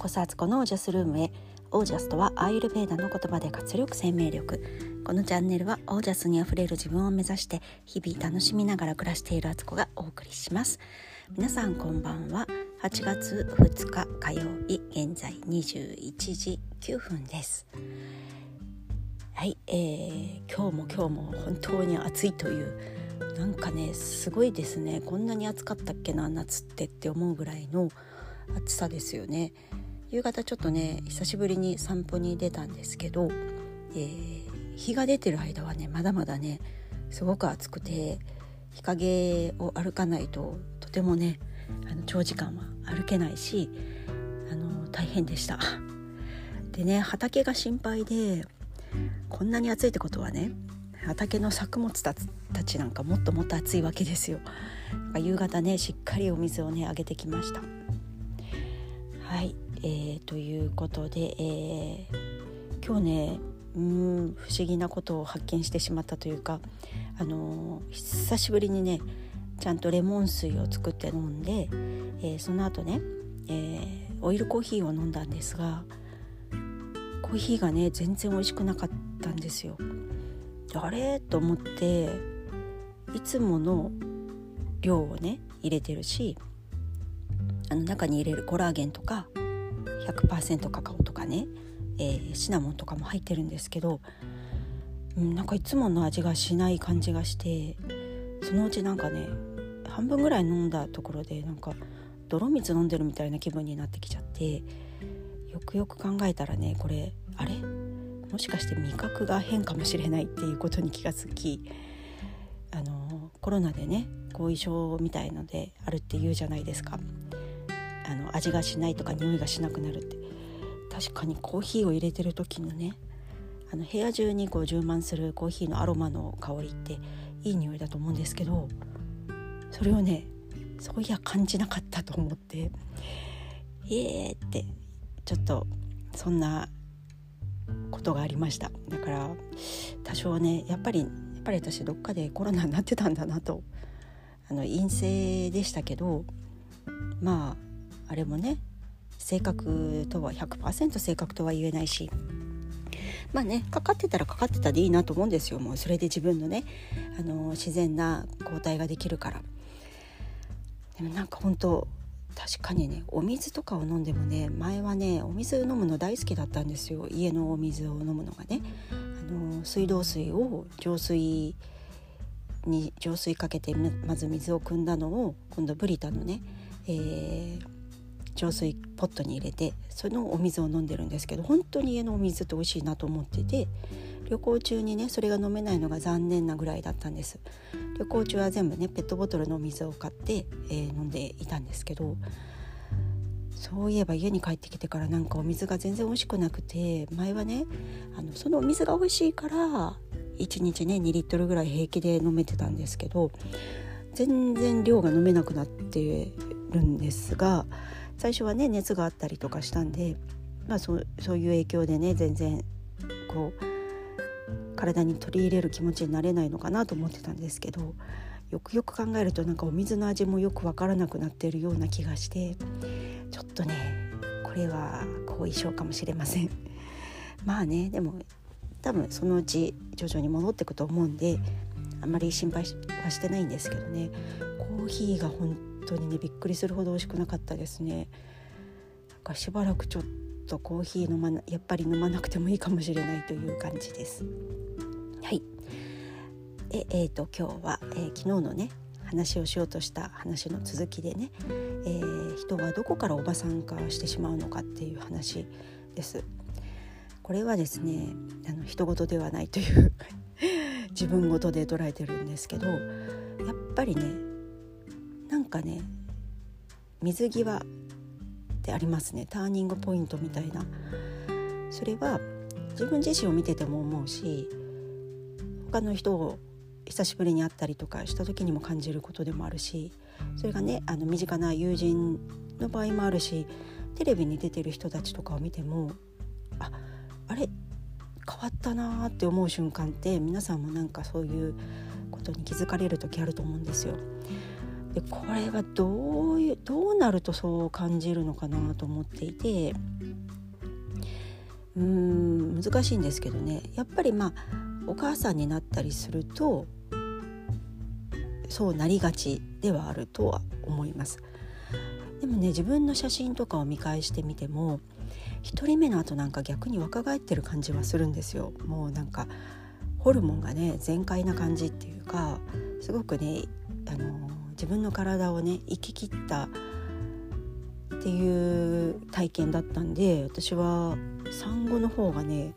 こそアツコのオージャスルームへ。オージャスとはアーユルベーダの言葉で活力生命力。このチャンネルはオージャスにあふれる自分を目指して日々楽しみながら暮らしているアツコがお送りします。皆さんこんばんは。8月2日火曜日現在21時9分です。はい、えー、今日も今日も本当に暑いというなんかねすごいですね。こんなに暑かったっけな夏ってって思うぐらいの暑さですよね。夕方ちょっとね久しぶりに散歩に出たんですけど、えー、日が出てる間はねまだまだねすごく暑くて日陰を歩かないととてもねあの長時間は歩けないしあの大変でした。でね畑が心配でこんなに暑いってことはね畑の作物たちなんかもっともっと暑いわけですよ。夕方ねしっかりお水をねあげてきました。はい、えー、ということで、えー、今日ねうん不思議なことを発見してしまったというかあのー、久しぶりにねちゃんとレモン水を作って飲んで、え、その後ね、え、オイルコーヒーを飲んだんですがコーヒーがね全然美味しくなかったんですよ。あれ？と思っていつもの量をね入れてるしあの中に入れるコラーゲンとか100%カカオとかね、えー、シナモンとかも入ってるんですけど、うん、なんかいつもの味がしない感じがしてそのうちなんかね半分ぐらい飲んだところでなんか泥水飲んでるみたいな気分になってきちゃってよくよく考えたらねこれあれ？もしかして味覚が変かもしれないっていうことに気がつきあのコロナでね後遺症みたいのであるって言うじゃないですか。あの味がしないとか匂いがしなくなるって。確かにコーヒーを入れてる時のねあの部屋中にこう充満するコーヒーのアロマの香りっていい匂いだと思うんですけどそれをねそういや感じなかったと思ってえーってちょっとそんなことがありました。だから多少ねやっぱりやっぱり私どっかでコロナになってたんだなとあの陰性でしたけどまああれもね正確とは100%正確とは言えないしまあねかかってたらかかってたでいいなと思うんですよ。もうそれで自分のねあの自然な抗体ができるから。でもなんか本当確かにねお水とかを飲んでもね前はねお水飲むの大好きだったんですよ。家のお水を飲むのがね。あの水道水を浄水に浄水かけてまず水を汲んだのを今度ブリタのね、えー浄水ポットに入れてそのお水を飲んでるんですけど本当に家のお水って美味しいなと思ってて旅行中にねそれが飲めないのが残念なぐらいだったんです。旅行中は全部ねペットボトルのお水を買って、えー、飲んでいたんですけどそういえば家に帰ってきてからなんかお水が全然美味しくなくて前はねあのそのお水が美味しいから1日ね2リットルぐらい平気で飲めてたんですけど全然量が飲めなくなってるんですが最初はね熱があったりとかしたんで、まあ、そうそういう影響でね全然こう体に取り入れる気持ちになれないのかなと思ってたんですけどよくよく考えるとなんかお水の味もよく分からなくなっているような気がしてちょっとねこれは後遺症かもしれません。まあねでも多分そのうち徐々に戻ってくと思うんであんまり心配はしてないんですけどねコーヒーが本当にねびっくりするほど美味しくなかったですね。なんかしばらくちょっとコーヒー飲まなやっぱり飲まなくてもいいかもしれないという感じです。はい。ええーと、今日は、えー、昨日のね話をしようとした話の続きでね、えー、人はどこからおばさん化してしまうのかっていう話です。これはですねあの人事ではないという自分事で捉えてるんですけどやっぱりねかね水際ってありますねターニングポイントみたいなそれは自分自身を見てても思うし他の人を久しぶりに会ったりとかした時にも感じることでもあるしそれがねあの身近な友人の場合もあるしテレビに出てる人たちとかを見てもああれ変わったなーって思う瞬間って皆さんもなんかそういうことに気づかれる時あると思うんですよ。でこれはどういうどうなるとそう感じるのかなと思っていてうーん難しいんですけどねやっぱりまあお母さんになったりするとそうなりがちではあるとは思います。でもね自分の写真とかを見返してみても1人目の後なんか逆に若返ってる感じはするんですよ。もうなんかホルモンがね全開な感じっていうかすごくねあの自分の体をね生き切ったっていう体験だったんで私は産後の方がね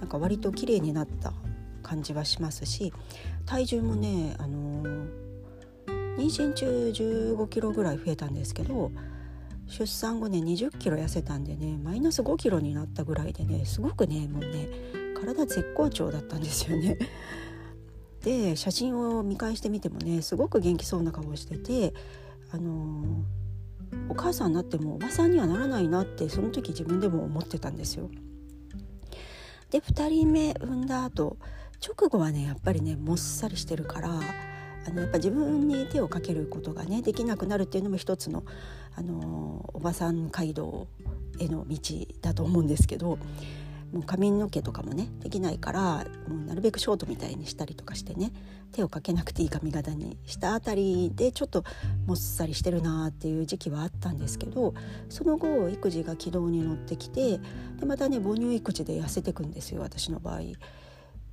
なんか割と綺麗になった感じはしますし体重もねあの妊娠中15キロぐらい増えたんですけど出産後ね20キロ痩せたんでねマイナス5キロになったぐらいでねすごくねもうね体絶好調だったんですよね。で写真を見返してみてもねすごく元気そうな顔をしててあのお母さんになってもおばさんにはならないなってその時自分でも思ってたんですよ。で2人目産んだ後直後はねやっぱりねもっさりしてるからあのやっぱ自分に手をかけることがねできなくなるっていうのも一つの、あのおばさん街道への道だと思うんですけどもう髪の毛とかもねできないからもうなるべくショートみたいにしたりとかしてね手をかけなくていい髪型にしたあたりでちょっともっさりしてるなっていう時期はあったんですけどその後育児が軌道に乗ってきてでまたね母乳育児で痩せてくんですよ私の場合。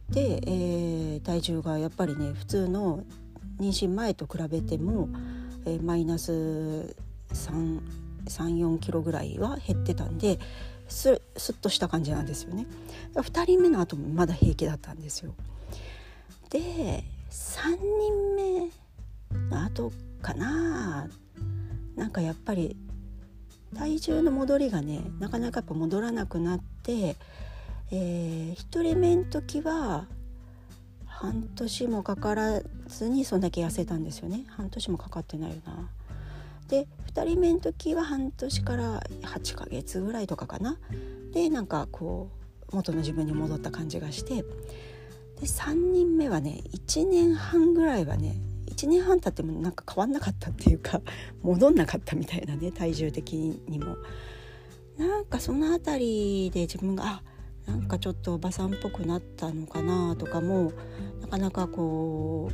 で、えー、体重がやっぱりね普通の妊娠前と比べても、えー、マイナス34キロぐらいは減ってたんですスッとした感じなんですよね。2人目の後もまだ平気だったんですよ。で3人目の後かな。なんかやっぱり体重の戻りがねなかなかやっぱ戻らなくなって、えー、1人目の時は半年もかからずにそんだけ痩せたんですよね。半年もかかってないよな。で2人目の時は半年から8ヶ月ぐらいとかかな。でなんかこう元の自分に戻った感じがして。で3人目はね1年半ぐらいはね1年半経ってもなんか変わんなかったっていうか 戻んなかったみたいなね体重的にも。なんかその辺りで自分があなんかちょっとおばさんっぽくなったのかなとかもなかなかこ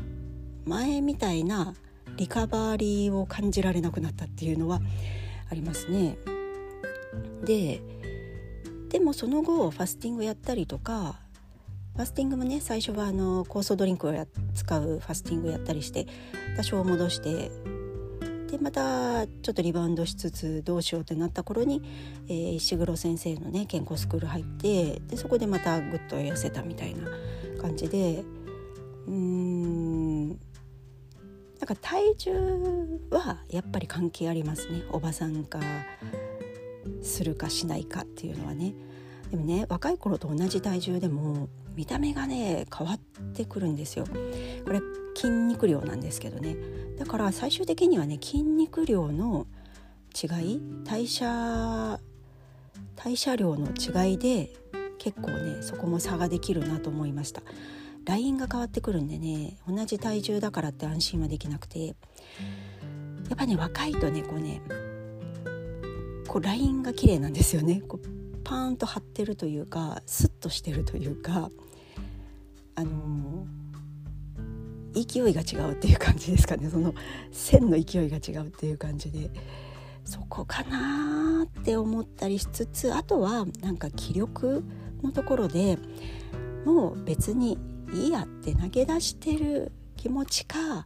う前みたいなリカバリーを感じられなくなったっていうのはありますね。ででもその後ファスティングやったりとかファスティングもね最初はあの酵素ドリンクを使うファスティングやったりして多少戻してでまたちょっとリバウンドしつつどうしようってなった頃に、えー、石黒先生のね健康スクール入ってでそこでまたぐっと痩せたみたいな感じでうーんなんか体重はやっぱり関係ありますね。おばさん化するかしないかっていうのはね。でもね若い頃と同じ体重でも見た目がね変わってくるんですよ。これ筋肉量なんですけどね。だから最終的にはね筋肉量の違い代謝代謝量の違いで結構ねそこも差ができるなと思いました。ラインが変わってくるんでね同じ体重だからって安心はできなくて。やっぱね若いとねこうねこうラインが綺麗なんですよね。こうパーンと張ってるというかスッとしてるというかあの勢いが違うっていう感じですかね。その線の勢いが違うっていう感じで。そこかなって思ったりしつつあとはなんか気力のところでもう別にいいやって投げ出してる気持ちか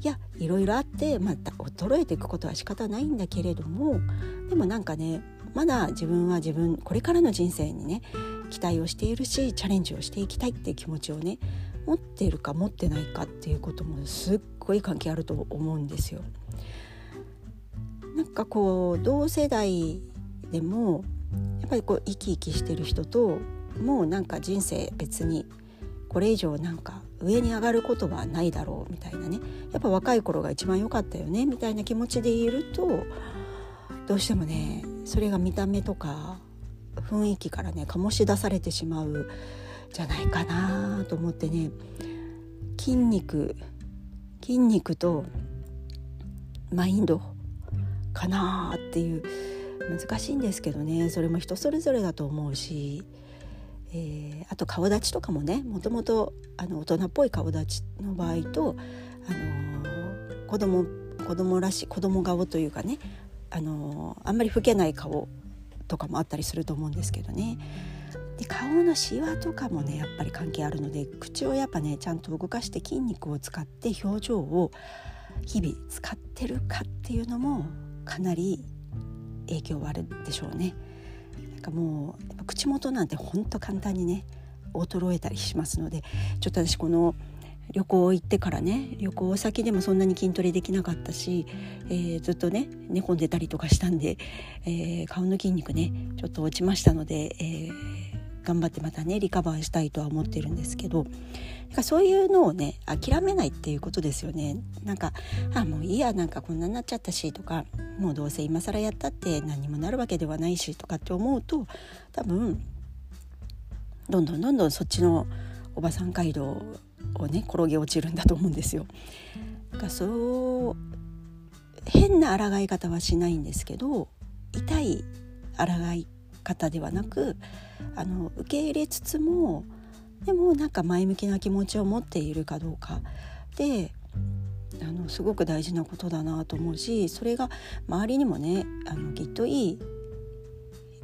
いやいろいろあってまた衰えていくことは仕方ないんだけれどもでもなんかねまだ自分は自分これからの人生にね期待をしているしチャレンジをしていきたいっていう気持ちをね持っているか持ってないかっていうこともすっごい関係あると思うんですよ。なんかこう同世代でもやっぱりこう生き生きしてる人ともうなんか人生別にこれ以上なんか上に上がることはないだろうみたいなね。やっぱ若い頃が一番良かったよねみたいな気持ちでいるとどうしてもねそれが見た目とか雰囲気からね醸し出されてしまうじゃないかなと思ってね。筋肉筋肉とマインドかなっていう。難しいんですけどね。それも人それぞれだと思うし、えー、あと顔立ちとかもねもともと大人っぽい顔立ちの場合と、あのー、子供子供らしい子供顔というかね、あのー、あんまり老けない顔とかもあったりすると思うんですけどね。で顔のシワとかもねやっぱり関係あるので口をやっぱねちゃんと動かして筋肉を使って表情を日々使ってるかっていうのもかなり影響はあるでしょうね。かもう口元なんてほんと簡単にね衰えたりしますのでちょっと私この旅行行ってからね旅行先でもそんなに筋トレできなかったし、えー、ずっとね寝込んでたりとかしたんで、えー、顔の筋肉ねちょっと落ちましたので、えー、頑張ってまたねリカバーしたいとは思ってるんですけどなんかそういうのをね諦めないっていうことですよねなんかあもういいやなんかこんなになっちゃったしとかもうどうせ今更やったって何にもなるわけではないしとかって思うと多分どんどんどんどんそっちのおばさん街道をね転げ落ちるんだと思うんですよ。なんかそう変な抗い方はしないんですけど痛い抗い方ではなくあの受け入れつつもでもなんか前向きな気持ちを持っているかどうかであのすごく大事なことだなと思うしそれが周りにもねあのきっといい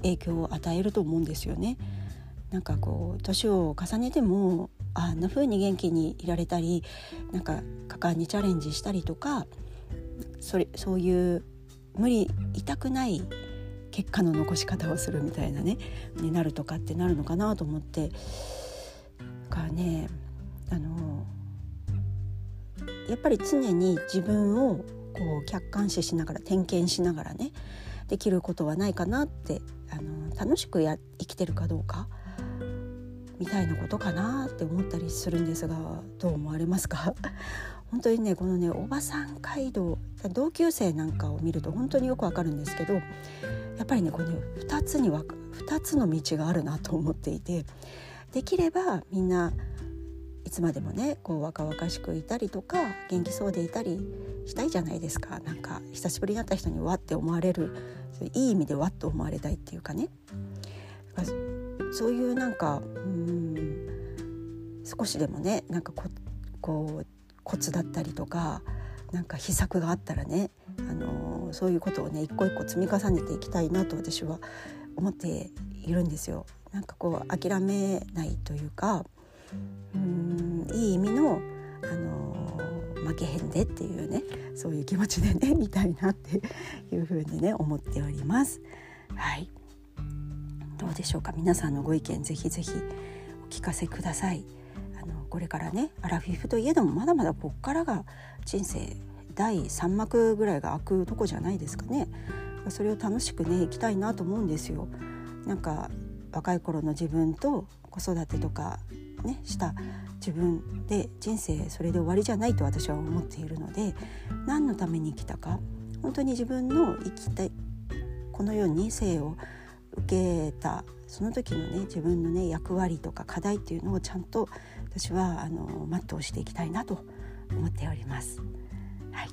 影響を与えると思うんですよね。なんかこう年を重ねてもあんな風に元気にいられたりなんか果敢にチャレンジしたりとかそれそういう無理痛くない結果の残し方をするみたいなねになるとかってなるのかなと思って。からねあのやっぱり常に自分をこう客観視しながら点検しながらねできることはないかなってあの楽しくや生きてるかどうかみたいなことかなって思ったりするんですがどう思われますか？本当にねこのねおばさん街道同級生なんかを見ると本当によくわかるんですけどやっぱりねこの2つには2つの道があるなと思っていてできればみんないつまでもねこう若々しくいたりとか元気そうでいたりしたいじゃないですか。なんか久しぶりに会った人にわって思われるいい意味でわっと思われたいっていうかね。そういうなんかうん少しでもねなんかここうコツだったりとかなんか秘策があったらね、あのー、そういうことをね一個一個積み重ねていきたいなと私は思っているんですよ。なんかこう諦めないというかうんいい意味の、あのー、負けへんでっていうねそういう気持ちでね 見たいなっていうふうにね思っております。はいどうでしょうか？皆さんのご意見ぜひぜひお聞かせください。のこれからねアラフィフといえどもまだまだこっからが人生第3幕ぐらいが開くとこじゃないですかね。それを楽しくねいきたいなと思うんですよ。なんか若い頃の自分と子育てとかねした自分で人生それで終わりじゃないと私は思っているので何のために生きたか本当に自分の生きたいこの世に生を受けたその時のね自分のね役割とか課題っていうのをちゃんと私はあの全うしていきたいなと思っております。はい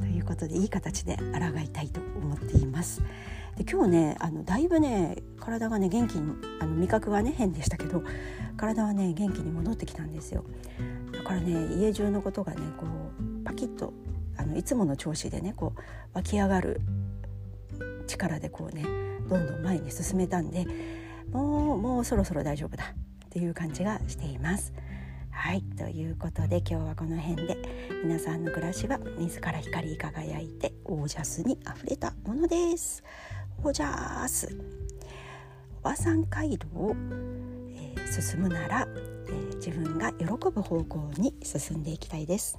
ということでいい形で抗いたいと思っています。で今日ねあのだいぶね体がね元気にあの味覚はね変でしたけど体はね元気に戻ってきたんですよだからね家中のことがねこうパキッとあのいつもの調子でねこう湧き上がる力でこうねどんどん前に進めたんでもうもうそろそろ大丈夫だっていう感じがしています。はいということで今日はこの辺で皆さんの暮らしは自ら光り輝いてオージャスにあふれたものです。オージャースおばさん街道を、えー、進むなら、えー、自分が喜ぶ方向に進んでいきたいです。